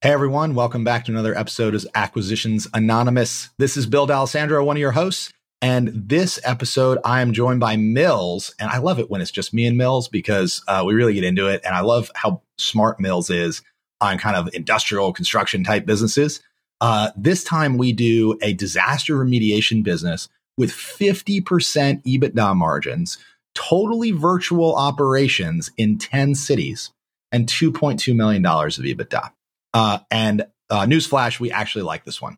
Hey everyone, welcome back to another episode of Acquisitions Anonymous. This is Bill D'Alessandro, one of your hosts. And this episode, I am joined by Mills. And I love it when it's just me and Mills because uh, we really get into it. And I love how smart Mills is on kind of industrial construction type businesses. Uh, this time we do a disaster remediation business with 50% EBITDA margins, totally virtual operations in 10 cities, and $2.2 million of EBITDA. Uh, and uh, newsflash, we actually like this one.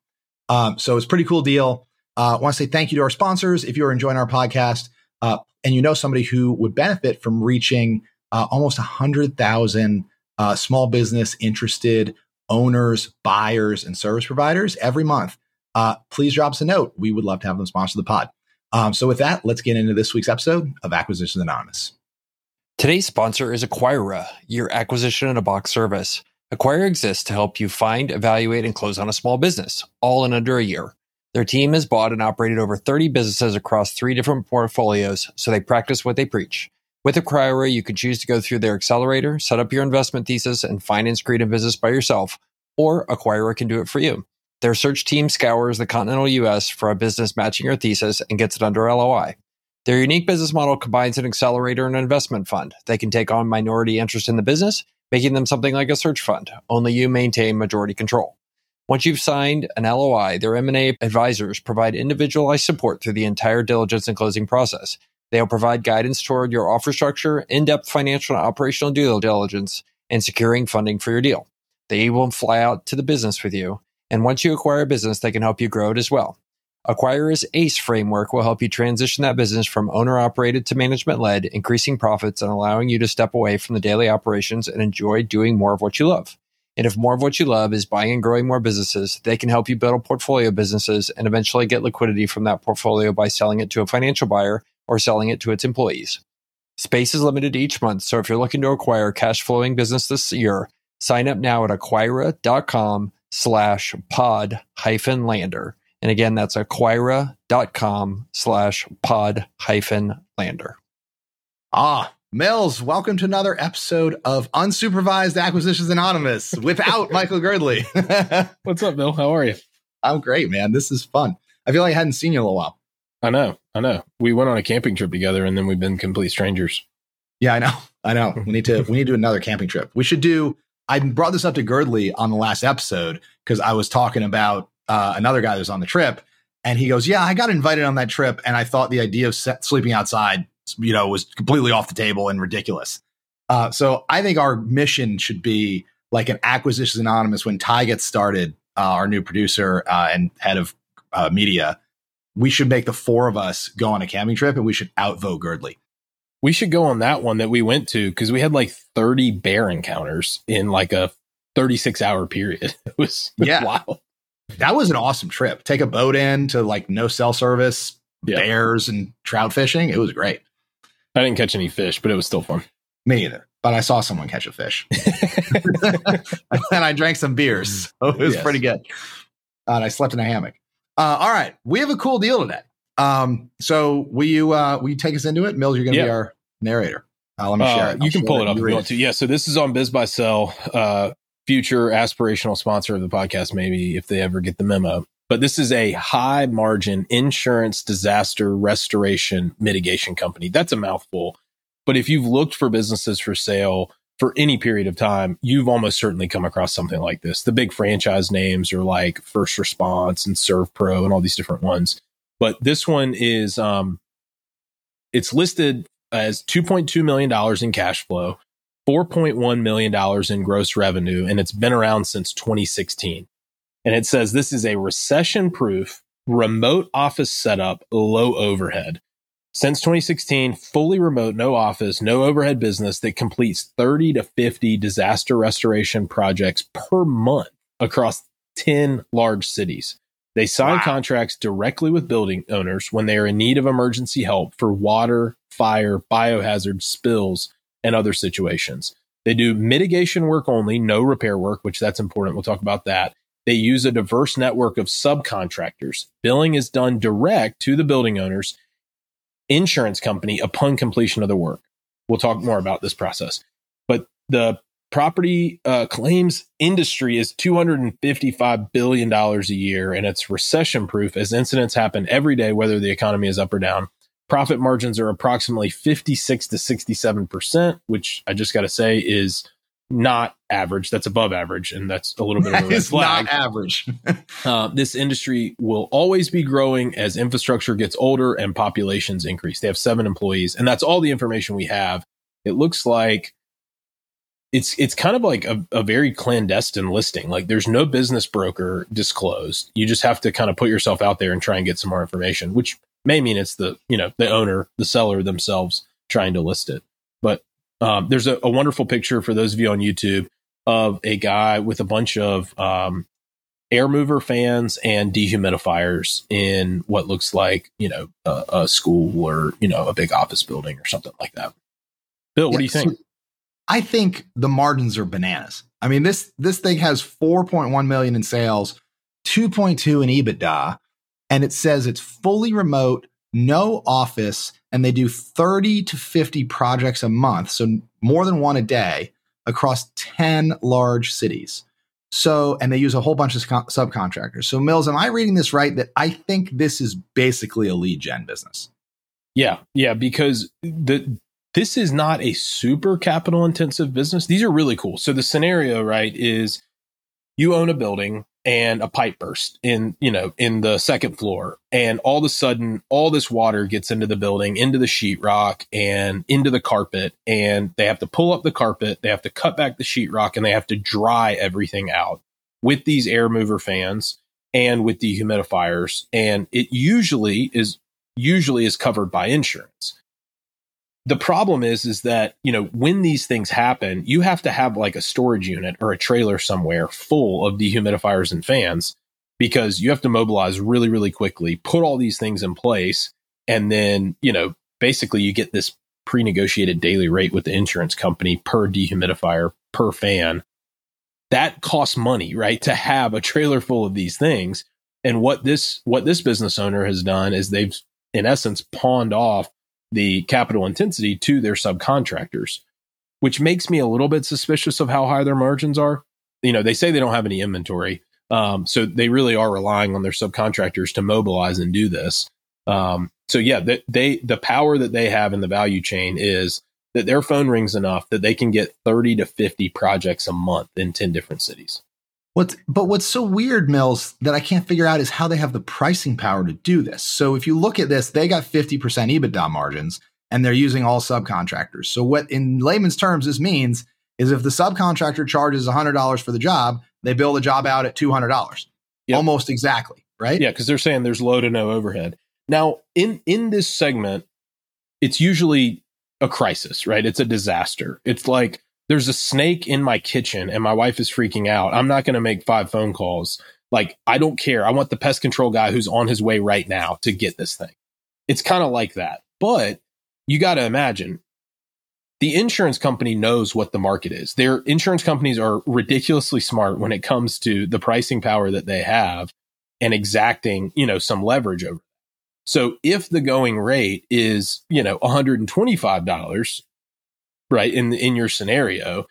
Um, so it's a pretty cool deal. I uh, want to say thank you to our sponsors. If you are enjoying our podcast uh, and you know somebody who would benefit from reaching uh, almost 100,000 uh, small business interested owners, buyers, and service providers every month, uh, please drop us a note. We would love to have them sponsor the pod. Um, so, with that, let's get into this week's episode of Acquisitions Anonymous. Today's sponsor is Acquira, your acquisition in a box service. Acquira exists to help you find, evaluate, and close on a small business, all in under a year. Their team has bought and operated over 30 businesses across three different portfolios, so they practice what they preach. With Acquira, you can choose to go through their accelerator, set up your investment thesis, and finance creative business by yourself, or Acquira can do it for you. Their search team scours the continental US for a business matching your thesis and gets it under LOI. Their unique business model combines an accelerator and an investment fund. They can take on minority interest in the business making them something like a search fund. Only you maintain majority control. Once you've signed an LOI, their M&A advisors provide individualized support through the entire diligence and closing process. They'll provide guidance toward your offer structure, in-depth financial and operational due diligence, and securing funding for your deal. They will fly out to the business with you. And once you acquire a business, they can help you grow it as well. Acquira's ACE framework will help you transition that business from owner operated to management led, increasing profits and allowing you to step away from the daily operations and enjoy doing more of what you love. And if more of what you love is buying and growing more businesses, they can help you build a portfolio of businesses and eventually get liquidity from that portfolio by selling it to a financial buyer or selling it to its employees. Space is limited each month, so if you're looking to acquire a cash flowing business this year, sign up now at acquira.com slash pod hyphen lander. And again, that's acquira.com slash pod hyphen lander. Ah, Mills, welcome to another episode of Unsupervised Acquisitions Anonymous without Michael Girdley. What's up, Bill? How are you? I'm great, man. This is fun. I feel like I hadn't seen you in a while. I know. I know. We went on a camping trip together and then we've been complete strangers. Yeah, I know. I know. We need to we need to do another camping trip. We should do I brought this up to Girdley on the last episode because I was talking about uh, another guy that was on the trip, and he goes, "Yeah, I got invited on that trip, and I thought the idea of set, sleeping outside, you know, was completely off the table and ridiculous." Uh, so I think our mission should be like an acquisitions anonymous. When Ty gets started, uh, our new producer uh, and head of uh, media, we should make the four of us go on a camping trip, and we should outvote Girdley. We should go on that one that we went to because we had like 30 bear encounters in like a 36 hour period. It was yeah. wild that was an awesome trip. Take a boat in to like no cell service, yeah. bears and trout fishing. It was great. I didn't catch any fish, but it was still fun. Me either. But I saw someone catch a fish. and I drank some beers. So it was yes. pretty good. Uh, and I slept in a hammock. Uh, all right. We have a cool deal today. Um, so will you uh will you take us into it? Mills, you're gonna yeah. be our narrator. Uh, let me share uh, it. you can pull it up if you want to. Yeah, so this is on BizBuySell. Uh future aspirational sponsor of the podcast, maybe if they ever get the memo. But this is a high margin insurance disaster restoration mitigation company. That's a mouthful. But if you've looked for businesses for sale for any period of time, you've almost certainly come across something like this. The big franchise names are like First Response and ServPro and all these different ones. But this one is, um, it's listed as $2.2 million in cash flow. $4.1 million in gross revenue, and it's been around since 2016. And it says this is a recession proof, remote office setup, low overhead. Since 2016, fully remote, no office, no overhead business that completes 30 to 50 disaster restoration projects per month across 10 large cities. They sign wow. contracts directly with building owners when they are in need of emergency help for water, fire, biohazard spills, and other situations. They do mitigation work only, no repair work, which that's important. We'll talk about that. They use a diverse network of subcontractors. Billing is done direct to the building owner's insurance company upon completion of the work. We'll talk more about this process. But the property uh, claims industry is $255 billion a year and it's recession proof as incidents happen every day, whether the economy is up or down. Profit margins are approximately 56 to 67%, which I just got to say is not average. That's above average, and that's a little bit of a red flag. not average. uh, this industry will always be growing as infrastructure gets older and populations increase. They have seven employees, and that's all the information we have. It looks like it's it's kind of like a, a very clandestine listing. Like there's no business broker disclosed. You just have to kind of put yourself out there and try and get some more information, which may mean it's the you know the owner, the seller themselves trying to list it. But um, there's a, a, wonderful picture for those of you on YouTube of a guy with a bunch of um, air mover fans and dehumidifiers in what looks like you know a, a, school or you know a big office building or something like that. Bill, what yeah, do you think? So I think the margins are bananas. I mean this this thing has 4.1 million in sales, 2.2 in EBITDA, and it says it's fully remote, no office, and they do 30 to 50 projects a month, so more than one a day across 10 large cities. So, and they use a whole bunch of subcontractors. So, Mills, am I reading this right that I think this is basically a lead gen business? Yeah, yeah, because the this is not a super capital intensive business. These are really cool. So the scenario, right, is you own a building and a pipe burst in you know in the second floor. And all of a sudden all this water gets into the building into the sheetrock and into the carpet. And they have to pull up the carpet. They have to cut back the sheetrock and they have to dry everything out with these air mover fans and with dehumidifiers. And it usually is usually is covered by insurance the problem is is that you know when these things happen you have to have like a storage unit or a trailer somewhere full of dehumidifiers and fans because you have to mobilize really really quickly put all these things in place and then you know basically you get this pre-negotiated daily rate with the insurance company per dehumidifier per fan. That costs money right to have a trailer full of these things. And what this what this business owner has done is they've in essence pawned off the capital intensity to their subcontractors, which makes me a little bit suspicious of how high their margins are. You know, they say they don't have any inventory. Um, so they really are relying on their subcontractors to mobilize and do this. Um, so yeah, they, they, the power that they have in the value chain is that their phone rings enough that they can get 30 to 50 projects a month in 10 different cities. What's but what's so weird, Mills, that I can't figure out is how they have the pricing power to do this. So if you look at this, they got 50% EBITDA margins and they're using all subcontractors. So what in layman's terms this means is if the subcontractor charges $100 for the job, they bill the job out at $200. Yep. Almost exactly, right? Yeah, cuz they're saying there's low to no overhead. Now, in in this segment, it's usually a crisis, right? It's a disaster. It's like there's a snake in my kitchen and my wife is freaking out. I'm not going to make five phone calls. Like, I don't care. I want the pest control guy who's on his way right now to get this thing. It's kind of like that. But you got to imagine the insurance company knows what the market is. Their insurance companies are ridiculously smart when it comes to the pricing power that they have and exacting, you know, some leverage over. So if the going rate is, you know, $125 right in in your scenario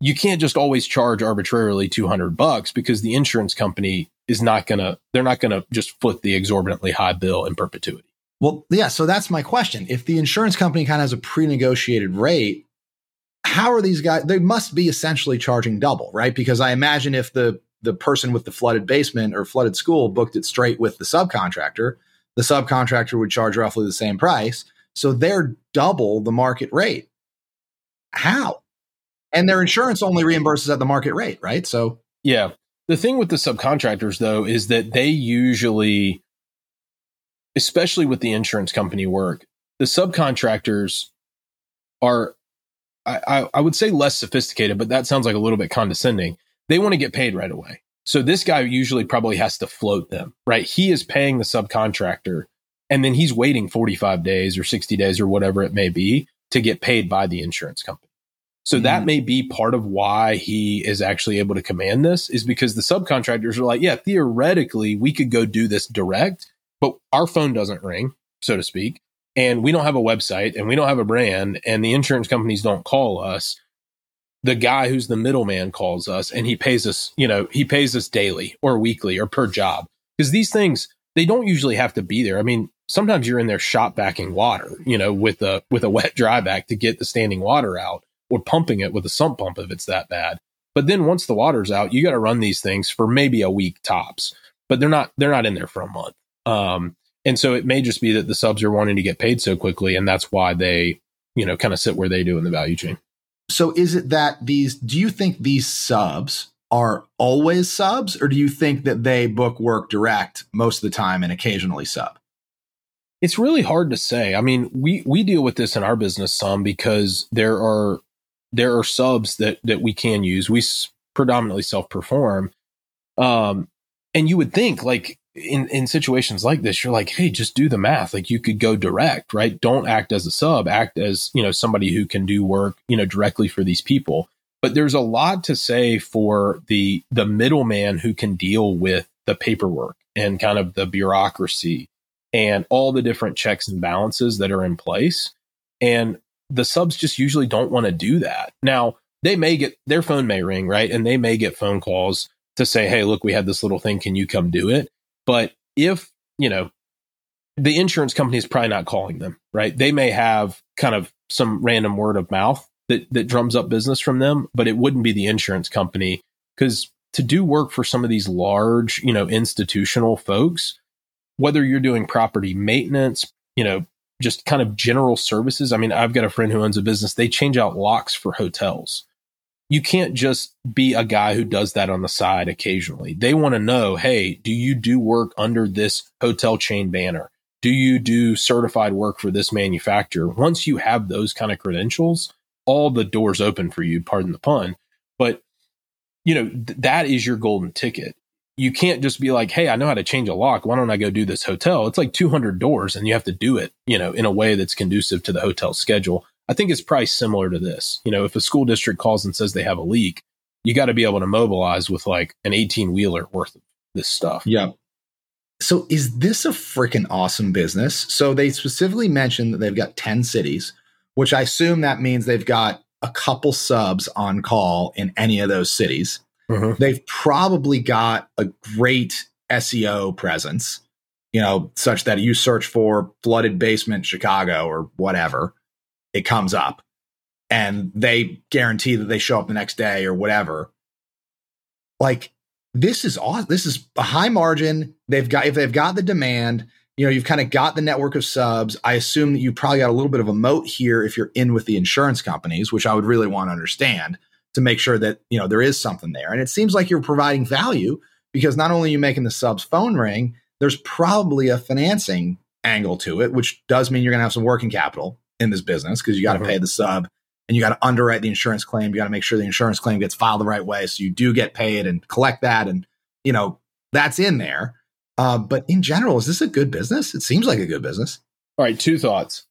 you can't just always charge arbitrarily 200 bucks because the insurance company is not going to they're not going to just foot the exorbitantly high bill in perpetuity. Well yeah so that's my question. If the insurance company kind of has a pre-negotiated rate how are these guys they must be essentially charging double right? Because i imagine if the the person with the flooded basement or flooded school booked it straight with the subcontractor the subcontractor would charge roughly the same price. So they're double the market rate how? And their insurance only reimburses at the market rate, right? So, yeah. The thing with the subcontractors, though, is that they usually, especially with the insurance company work, the subcontractors are, I, I would say less sophisticated, but that sounds like a little bit condescending. They want to get paid right away. So this guy usually probably has to float them, right? He is paying the subcontractor and then he's waiting 45 days or 60 days or whatever it may be to get paid by the insurance company. So mm-hmm. that may be part of why he is actually able to command this is because the subcontractors are like, yeah, theoretically we could go do this direct, but our phone doesn't ring, so to speak, and we don't have a website and we don't have a brand and the insurance companies don't call us. the guy who's the middleman calls us and he pays us, you know, he pays us daily or weekly or per job. Because these things, they don't usually have to be there. I mean, sometimes you're in there shop backing water, you know, with a with a wet dry vac to get the standing water out or pumping it with a sump pump if it's that bad. But then once the water's out, you got to run these things for maybe a week tops. But they're not they're not in there for a month. Um, and so it may just be that the subs are wanting to get paid so quickly, and that's why they, you know, kind of sit where they do in the value chain. So is it that these? Do you think these subs are always subs, or do you think that they book work direct most of the time and occasionally sub? It's really hard to say. I mean, we we deal with this in our business some because there are there are subs that that we can use. We predominantly self perform, um, and you would think like in in situations like this, you're like, hey, just do the math. Like you could go direct, right? Don't act as a sub. Act as you know somebody who can do work, you know, directly for these people. But there's a lot to say for the the middleman who can deal with the paperwork and kind of the bureaucracy and all the different checks and balances that are in place. And the subs just usually don't want to do that. Now, they may get their phone may ring, right? And they may get phone calls to say, Hey, look, we had this little thing. Can you come do it? But if, you know, the insurance company is probably not calling them, right? They may have kind of some random word of mouth that, that drums up business from them, but it wouldn't be the insurance company because to do work for some of these large, you know, institutional folks, whether you're doing property maintenance, you know, just kind of general services. I mean, I've got a friend who owns a business. They change out locks for hotels you can't just be a guy who does that on the side occasionally. They want to know, hey, do you do work under this hotel chain banner? Do you do certified work for this manufacturer? Once you have those kind of credentials, all the doors open for you, pardon the pun. But, you know, th- that is your golden ticket. You can't just be like, hey, I know how to change a lock. Why don't I go do this hotel? It's like 200 doors and you have to do it, you know, in a way that's conducive to the hotel schedule. I think it's probably similar to this. You know, if a school district calls and says they have a leak, you got to be able to mobilize with like an 18 wheeler worth of this stuff. Yeah. So is this a freaking awesome business? So they specifically mentioned that they've got 10 cities, which I assume that means they've got a couple subs on call in any of those cities. Mm-hmm. They've probably got a great SEO presence, you know, such that you search for flooded basement Chicago or whatever it comes up and they guarantee that they show up the next day or whatever. Like this is awesome. This is a high margin. They've got if they've got the demand, you know, you've kind of got the network of subs. I assume that you probably got a little bit of a moat here if you're in with the insurance companies, which I would really want to understand to make sure that, you know, there is something there. And it seems like you're providing value because not only are you making the subs phone ring, there's probably a financing angle to it, which does mean you're going to have some working capital in this business because you got to mm-hmm. pay the sub and you got to underwrite the insurance claim. You got to make sure the insurance claim gets filed the right way. So you do get paid and collect that. And, you know, that's in there. Uh, but in general, is this a good business? It seems like a good business. All right. Two thoughts.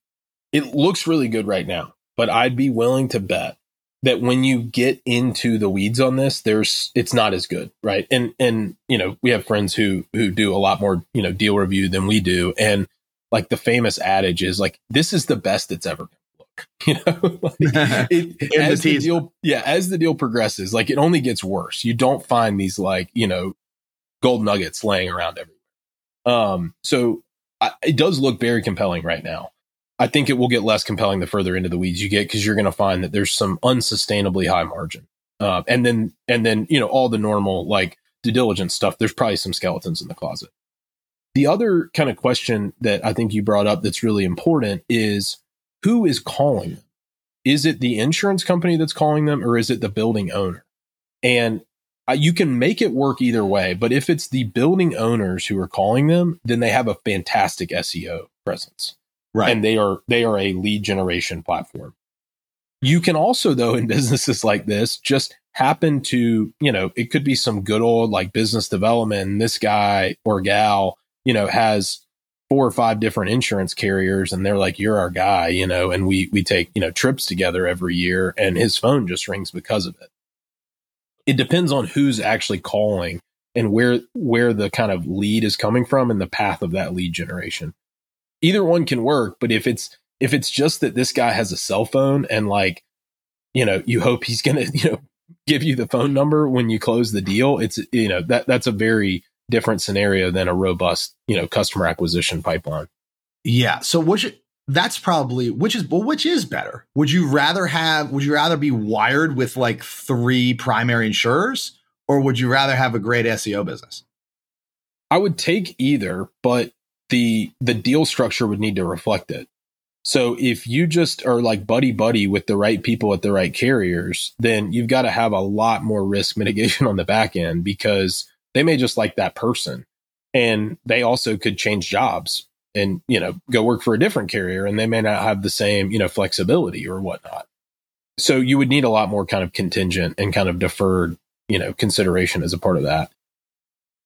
It looks really good right now, but I'd be willing to bet that when you get into the weeds on this, there's, it's not as good. Right. And, and, you know, we have friends who, who do a lot more, you know, deal review than we do. And like the famous adage is like this is the best it's ever look you know like it, as the, the deal yeah as the deal progresses like it only gets worse you don't find these like you know gold nuggets laying around everywhere um so I, it does look very compelling right now i think it will get less compelling the further into the weeds you get because you're going to find that there's some unsustainably high margin uh, and then and then you know all the normal like due diligence stuff there's probably some skeletons in the closet the other kind of question that I think you brought up that's really important is who is calling them? Is it the insurance company that's calling them or is it the building owner? And uh, you can make it work either way, but if it's the building owners who are calling them, then they have a fantastic SEO presence. Right. And they are they are a lead generation platform. You can also though in businesses like this just happen to, you know, it could be some good old like business development and this guy or gal you know, has four or five different insurance carriers and they're like, you're our guy, you know, and we, we take, you know, trips together every year and his phone just rings because of it. It depends on who's actually calling and where, where the kind of lead is coming from and the path of that lead generation. Either one can work, but if it's, if it's just that this guy has a cell phone and like you know, you hope he's going to, you know, give you the phone number when you close the deal. It's, you know, that that's a very different scenario than a robust, you know, customer acquisition pipeline. Yeah. So which that's probably which is well, which is better? Would you rather have would you rather be wired with like three primary insurers or would you rather have a great SEO business? I would take either, but the the deal structure would need to reflect it. So if you just are like buddy buddy with the right people at the right carriers, then you've got to have a lot more risk mitigation on the back end because they may just like that person and they also could change jobs and, you know, go work for a different carrier and they may not have the same, you know, flexibility or whatnot. So you would need a lot more kind of contingent and kind of deferred, you know, consideration as a part of that.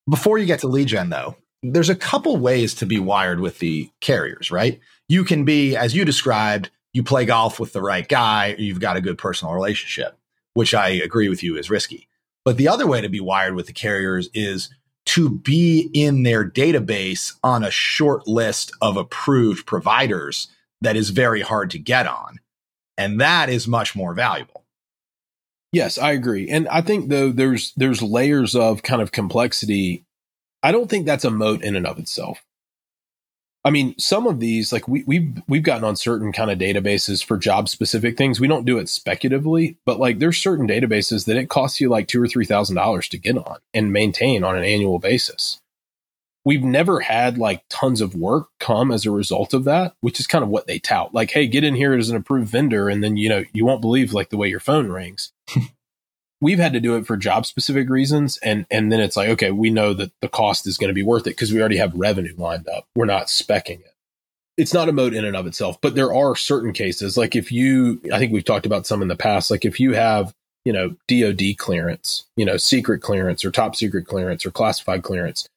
Before you get to lead gen though, there's a couple ways to be wired with the carriers, right? You can be, as you described, you play golf with the right guy, you've got a good personal relationship, which I agree with you is risky. But the other way to be wired with the carriers is to be in their database on a short list of approved providers that is very hard to get on. And that is much more valuable. Yes, I agree. And I think though there's there's layers of kind of complexity I don't think that's a moat in and of itself. I mean, some of these, like we, we've we've gotten on certain kind of databases for job specific things. We don't do it speculatively, but like there's certain databases that it costs you like two or three thousand dollars to get on and maintain on an annual basis. We've never had like tons of work come as a result of that, which is kind of what they tout. Like, hey, get in here as an approved vendor, and then you know you won't believe like the way your phone rings. we've had to do it for job specific reasons and and then it's like okay we know that the cost is going to be worth it because we already have revenue lined up. We're not specking it. It's not a moat in and of itself but there are certain cases like if you i think we've talked about some in the past like if you have you know dod clearance you know secret clearance or top secret clearance or classified clearance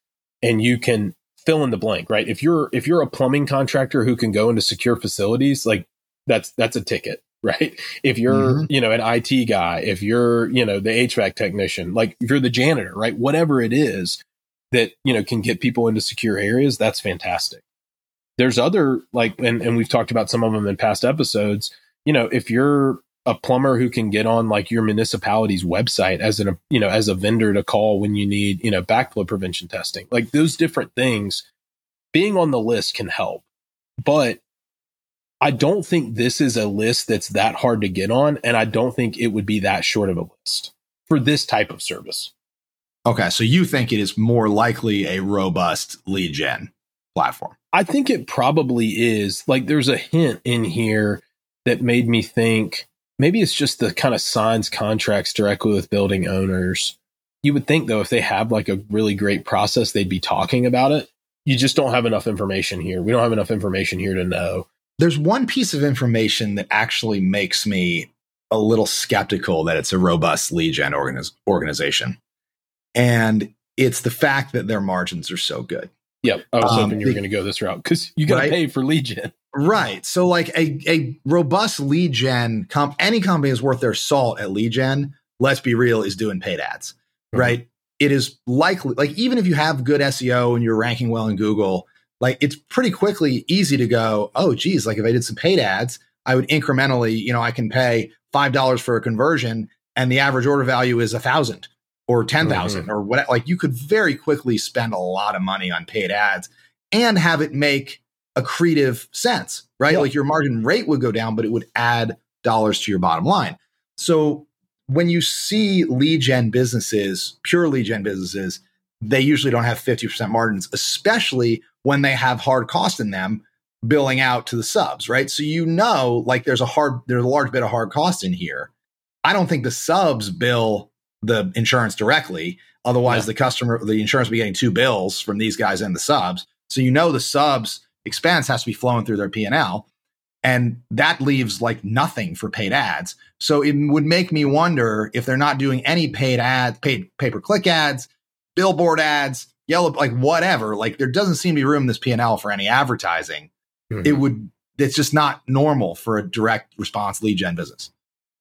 and you can fill in the blank right? If you're if you're a plumbing contractor who can go into secure facilities like that's that's a ticket right? If you're, mm-hmm. you know, an IT guy, if you're, you know, the HVAC technician, like if you're the janitor, right? Whatever it is that, you know, can get people into secure areas, that's fantastic. There's other like, and, and we've talked about some of them in past episodes, you know, if you're a plumber who can get on like your municipality's website as an, you know, as a vendor to call when you need, you know, backflow prevention testing, like those different things, being on the list can help. But I don't think this is a list that's that hard to get on, and I don't think it would be that short of a list for this type of service. Okay, so you think it is more likely a robust lead gen platform? I think it probably is. Like, there's a hint in here that made me think maybe it's just the kind of signs contracts directly with building owners. You would think, though, if they have like a really great process, they'd be talking about it. You just don't have enough information here. We don't have enough information here to know there's one piece of information that actually makes me a little skeptical that it's a robust lead gen organiz- organization. And it's the fact that their margins are so good. Yep. I was um, hoping you were going to go this route because you got to right? pay for lead gen. Right. So, like a, a robust lead gen comp, any company is worth their salt at lead gen, let's be real, is doing paid ads, mm-hmm. right? It is likely, like, even if you have good SEO and you're ranking well in Google, like it's pretty quickly easy to go, oh, geez, like if I did some paid ads, I would incrementally, you know, I can pay $5 for a conversion and the average order value is a thousand or 10,000 mm-hmm. or what, like you could very quickly spend a lot of money on paid ads and have it make accretive sense, right? Yeah. Like your margin rate would go down, but it would add dollars to your bottom line. So when you see lead gen businesses, pure lead gen businesses, they usually don't have 50% margins, especially when they have hard cost in them billing out to the subs, right? So you know, like there's a hard, there's a large bit of hard cost in here. I don't think the subs bill the insurance directly. Otherwise, yeah. the customer, the insurance will be getting two bills from these guys and the subs. So you know the subs expense has to be flowing through their P and that leaves like nothing for paid ads. So it would make me wonder if they're not doing any paid ads, paid pay per click ads, billboard ads, yellow, like whatever. Like there doesn't seem to be room in this P and L for any advertising. Mm-hmm. It would. It's just not normal for a direct response lead gen business.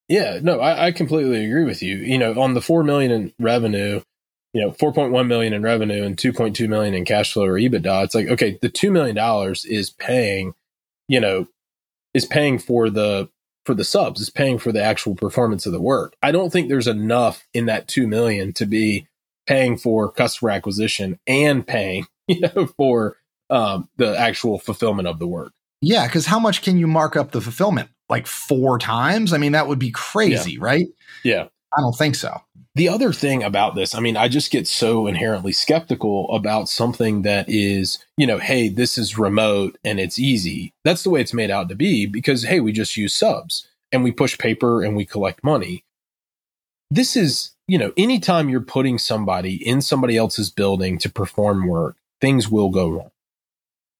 Yeah, no, I, I completely agree with you. You know, on the four million in revenue, you know, 4.1 million in revenue and 2.2 million in cash flow or EBITDA, it's like, okay, the $2 million is paying, you know, is paying for the, for the subs. is paying for the actual performance of the work. I don't think there's enough in that two million to be paying for customer acquisition and paying, you know, for um, the actual fulfillment of the work. Yeah, because how much can you mark up the fulfillment? Like four times? I mean, that would be crazy, Yeah. right? Yeah. I don't think so. The other thing about this, I mean, I just get so inherently skeptical about something that is, you know, hey, this is remote and it's easy. That's the way it's made out to be because, hey, we just use subs and we push paper and we collect money. This is, you know, anytime you're putting somebody in somebody else's building to perform work, things will go wrong.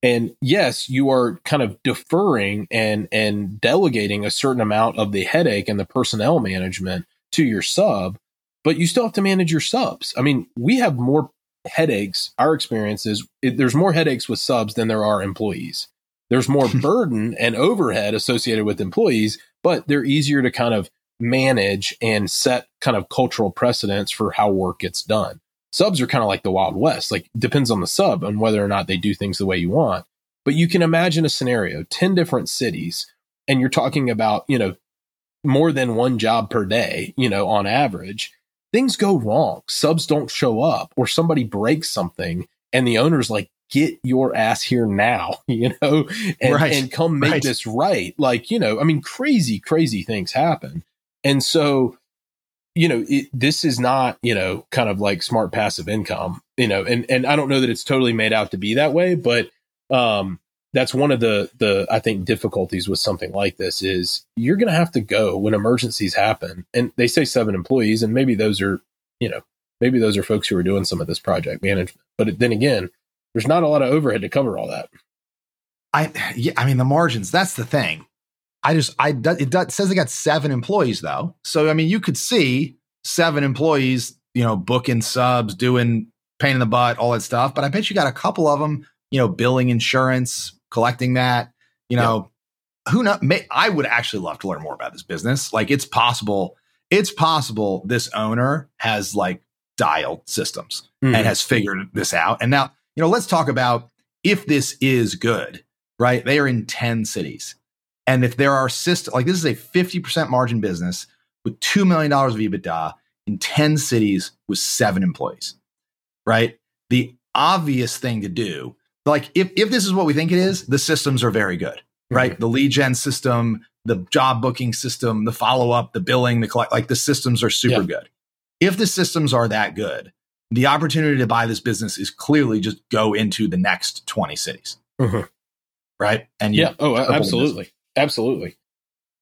And yes, you are kind of deferring and and delegating a certain amount of the headache and the personnel management to your sub, but you still have to manage your subs. I mean, we have more headaches. Our experience is it, there's more headaches with subs than there are employees. There's more burden and overhead associated with employees, but they're easier to kind of manage and set kind of cultural precedents for how work gets done. Subs are kind of like the Wild West. Like depends on the sub and whether or not they do things the way you want. But you can imagine a scenario, 10 different cities, and you're talking about, you know, more than one job per day, you know, on average, things go wrong. Subs don't show up or somebody breaks something and the owner's like, get your ass here now, you know, and, Right. and come make Right. this right. Like, you know, I mean, crazy, crazy things happen. And so, you know, it, this is not, you know, kind of like smart passive income, you know, and, and I don't know that it's totally made out to be that way, but, um, that's one of the the I think difficulties with something like this is you're going to have to go when emergencies happen. And they say seven employees, and maybe those are you know maybe those are folks who are doing some of this project management. But then again, there's not a lot of overhead to cover all that. I yeah, I mean the margins. That's the thing. I just I it does, says they got seven employees though. So I mean you could see seven employees, you know, booking subs, doing pain in the butt, all that stuff. But I bet you got a couple of them, you know, billing insurance, collecting that. You know, who know? May, I would actually love to learn more about this business. Like it's possible. It's possible this owner has like dialed systems Mm-hmm. and has figured this out. And now, you know, let's talk about if this is good, right? They are in 10 cities. And if there are systems, like this is a 50% margin business with $2 million of EBITDA in 10 cities with seven employees, right? The obvious thing to do, like if, if this is what we think it is, the systems are very good, right? The lead gen system, the job booking system, the follow up, the billing, the collect, like the systems are super Yeah. good. If the systems are that good, the opportunity to buy this business is clearly just go into the next 20 cities, Mhm. right? And you- yeah. Oh, absolutely. the absolutely.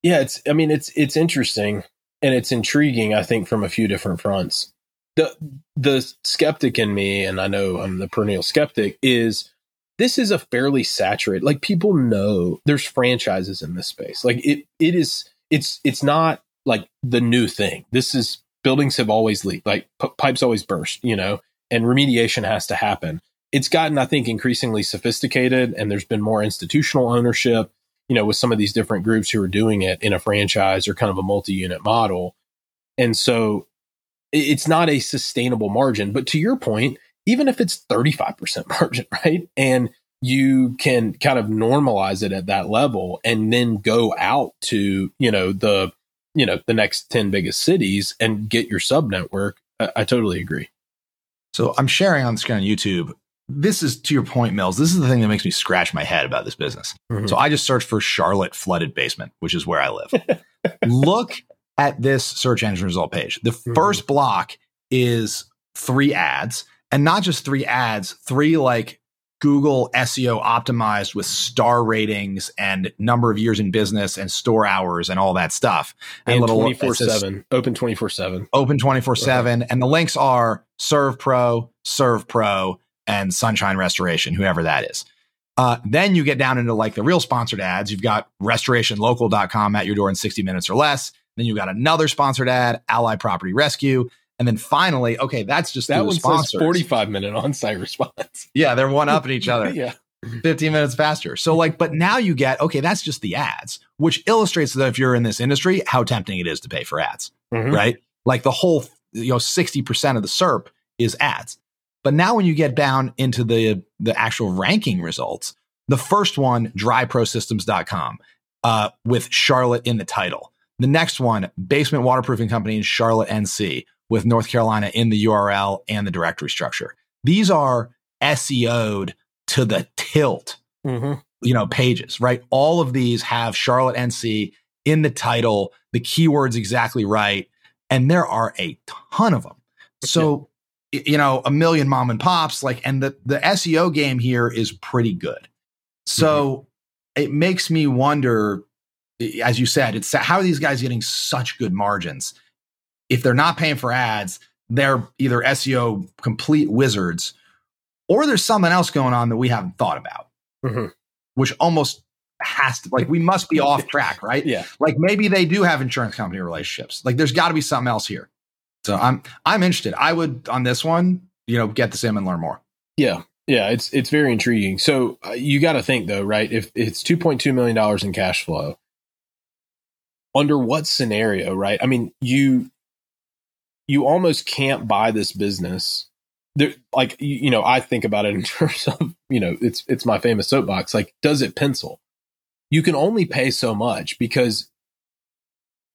Yeah. It's, I mean, it's, it's interesting and it's intriguing, I think, from a few different fronts. The, the skeptic in me, and I know I'm the perennial skeptic, is this is a fairly saturated, like people know there's franchises in this space. Like it, it is, it's, it's not like the new thing. This is buildings have always leaked, like p- pipes always burst, you know, and remediation has to happen. It's gotten, I think, increasingly sophisticated and there's been more institutional ownership, you know, with some of these different groups who are doing it in a franchise or kind of a multi unit model. And so it's not a sustainable margin. But to your point, even if it's 35% margin, right? And you can kind of normalize it at that level and then go out to, you know, the, you know, the next 10 biggest cities and get your sub network. I, I totally agree. So I'm sharing on the screen on YouTube. This is to your point, Mills. This is the thing that makes me scratch my head about this business. So I just searched for Charlotte flooded basement, which is where I live. Look at this search engine result page. The Mhm. first block is three ads, and not just three ads, three like Google SEO optimized with star ratings and number of years in business and store hours and all that stuff. and little- 24 it says 7, open 24 7. open 24 7 and the links are ServPro serve pro and sunshine restoration whoever that is uh, then you get down into like the real sponsored ads you've got restorationlocal.com at your door in 60 minutes or less then you've got another sponsored ad ally property rescue and then finally okay that's just That one sponsors. says 45 minute on site response. yeah they're one up at each other yeah. 15 minutes faster. So like, but now you get, okay, that's just the ads, which illustrates that if you're in this industry, how tempting it is to pay for ads, Mhm. right? Like the whole, you know, 60% of the SERP is ads. But now when you get down into the, the actual ranking results, the first one, dryprosystems.com. uh, with Charlotte in the title. The next one, Basement Waterproofing Company in Charlotte, NC, with North Carolina in the URL and the directory structure. These are SEO'd to the tilt, Mm-hmm. you know, pages, right? All of these have Charlotte, NC in the title, the keywords exactly right. And there are a ton of them. So, you know, a million mom and pops, like, and the, the SEO game here is pretty good. So it makes me wonder, as you said, it's how are these guys getting such good margins? If they're not paying for ads, they're either SEO complete wizards or there's something else going on that we haven't thought about, Mhm. which almost has to, like, we must be off track, right? Yeah. like maybe they do have insurance company relationships. Like there's got to be something else here. So I'm I'm interested. I would on this one, you know, get the in and learn more. Yeah. Yeah. It's, it's very intriguing. So uh, you got to think though, right? If it's $2.2 million in cash flow, under what scenario, right? I mean, you, you almost can't buy this business. There, like, you, you know, I think about it in terms of, you know, it's, it's my famous soapbox. Like, does it pencil? You can only pay so much because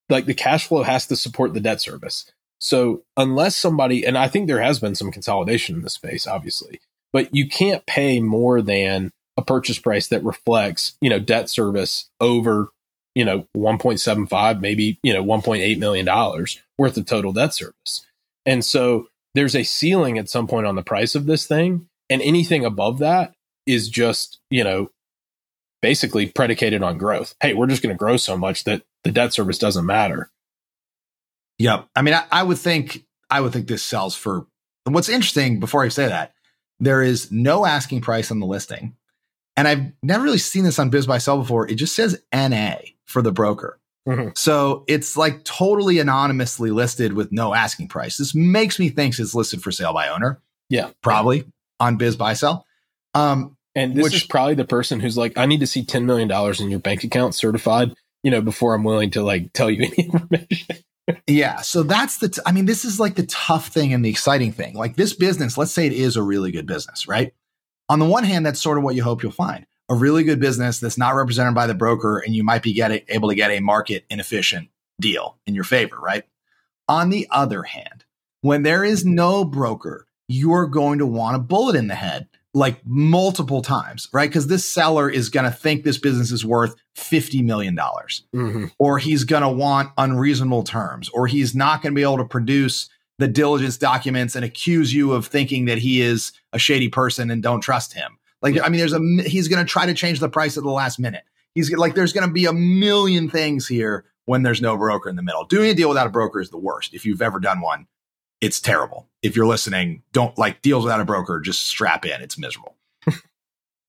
like the cash flow has to support the debt service. So unless somebody, and I think there has been some consolidation in this space, obviously, but you can't pay more than a purchase price that reflects, you know, debt service over, you know, 1.75, maybe, you know, 1.8 million dollars worth of total debt service. And so there's a ceiling at some point on the price of this thing. And anything above that is just, you know, basically predicated on growth. Hey, we're just going to grow so much that the debt service doesn't matter. Yep. I mean, I, I would think I would think this sells for. And what's interesting before I say that, there is no asking price on the listing, and I've never really seen this on BizBuySell before. It just says NA for the broker. Mhm. So it's like totally anonymously listed with no asking price. This makes me think it's listed for sale by owner, Yeah. probably on BizBuySell. Um, And this Which- is probably the person who's like, I need to see $10 million in your bank account certified, you know, before I'm willing to like tell you any information. Yeah. So that's the, t- I mean, this is like the tough thing and the exciting thing. Like this business, let's say it is a really good business, right? On the one hand, that's sort of what you hope you'll find a really good business that's not represented by the broker and you might be getting, able to get a market inefficient deal in your favor, right? On the other hand, when there is no broker, you're going to want a bullet in the head like multiple times, right? Because this seller is going to think this business is worth $50 million Mm-hmm. or he's going to want unreasonable terms, or he's not going to be able to produce the diligence documents and accuse you of thinking that he is a shady person and don't trust him. Like, I mean, there's a he's going to try to change the price at the last minute. He's like, there's going to be a million things here when there's no broker in the middle. Doing a deal without a broker is the worst. If you've ever done one, it's terrible. If you're listening, don't like deals without a broker. Just strap in. It's miserable.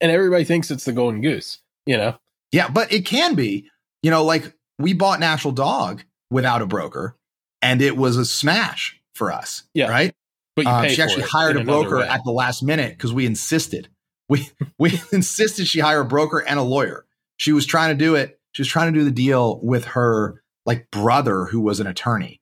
And everybody thinks it's the golden goose, you know? Yeah, but it can be. You know, like we bought Natural Dog without a broker, and it was a smash for us. Yeah. right. But Um, she actually hired a broker way. at the last minute because we insisted. We we insisted she hire a broker and a lawyer. She was trying to do it. She was trying to do the deal with her like brother who was an attorney.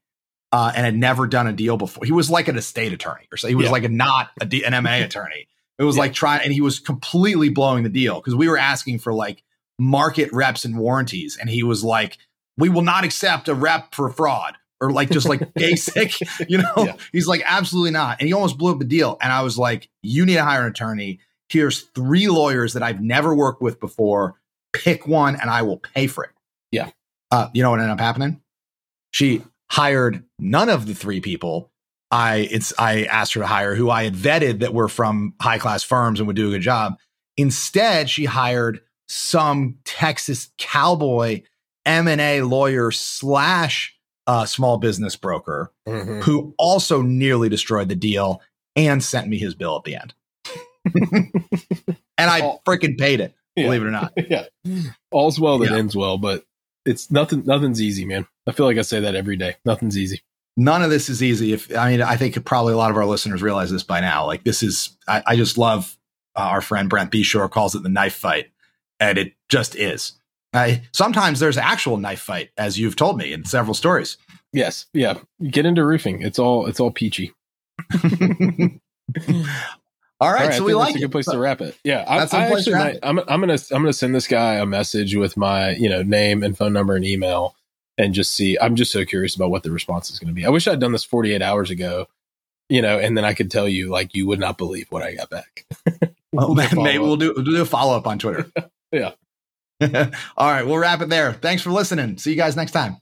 Uh, and had never done a deal before. He was like an estate attorney, or so he was Yeah. like a not a D, an MA attorney. It was Yeah. like trying, and he was completely blowing the deal because we were asking for like market reps and warranties, and he was like, "We will not accept a rep for fraud." Or like just like basic, you know, Yeah. he's like, absolutely not. And he almost blew up the deal. And I was like, you need to hire an attorney. Here's three lawyers that I've never worked with before. Pick one and I will pay for it. Yeah. Uh, you know what ended up happening? She hired none of the three people I it's I asked her to hire who I had vetted that were from high class firms and would do a good job. Instead, she hired some Texas cowboy M&A lawyer slash uh, small business broker Mhm. who also nearly destroyed the deal and sent me his bill at the end. and I freaking paid it, Yeah. believe it or not. yeah. All's well that Yeah. ends well, but it's nothing nothing's easy, man. I feel like I say that every day. Nothing's easy. None of this is easy. If I mean, I think probably a lot of our listeners realize this by now. Like this is, I, I just love uh, our friend Brent Beshore calls it the knife fight, and it just is. I, sometimes there's actual knife fight, as you've told me in several stories. Yes. Yeah. Get into roofing. It's all it's all peachy. All right, All right so we like that's a good place to wrap it. Yeah, I, that's I actually might, I'm, I'm gonna I'm gonna send this guy a message with my you know name and phone number and email and just see. I'm just so curious about what the response is going to be. I wish I'd done this 48 hours ago, you know, and then I could tell you like you would not believe what I got back. well, maybe we'll do we'll do a follow up on Twitter. yeah. All right, we'll wrap it there. Thanks for listening. See you guys next time.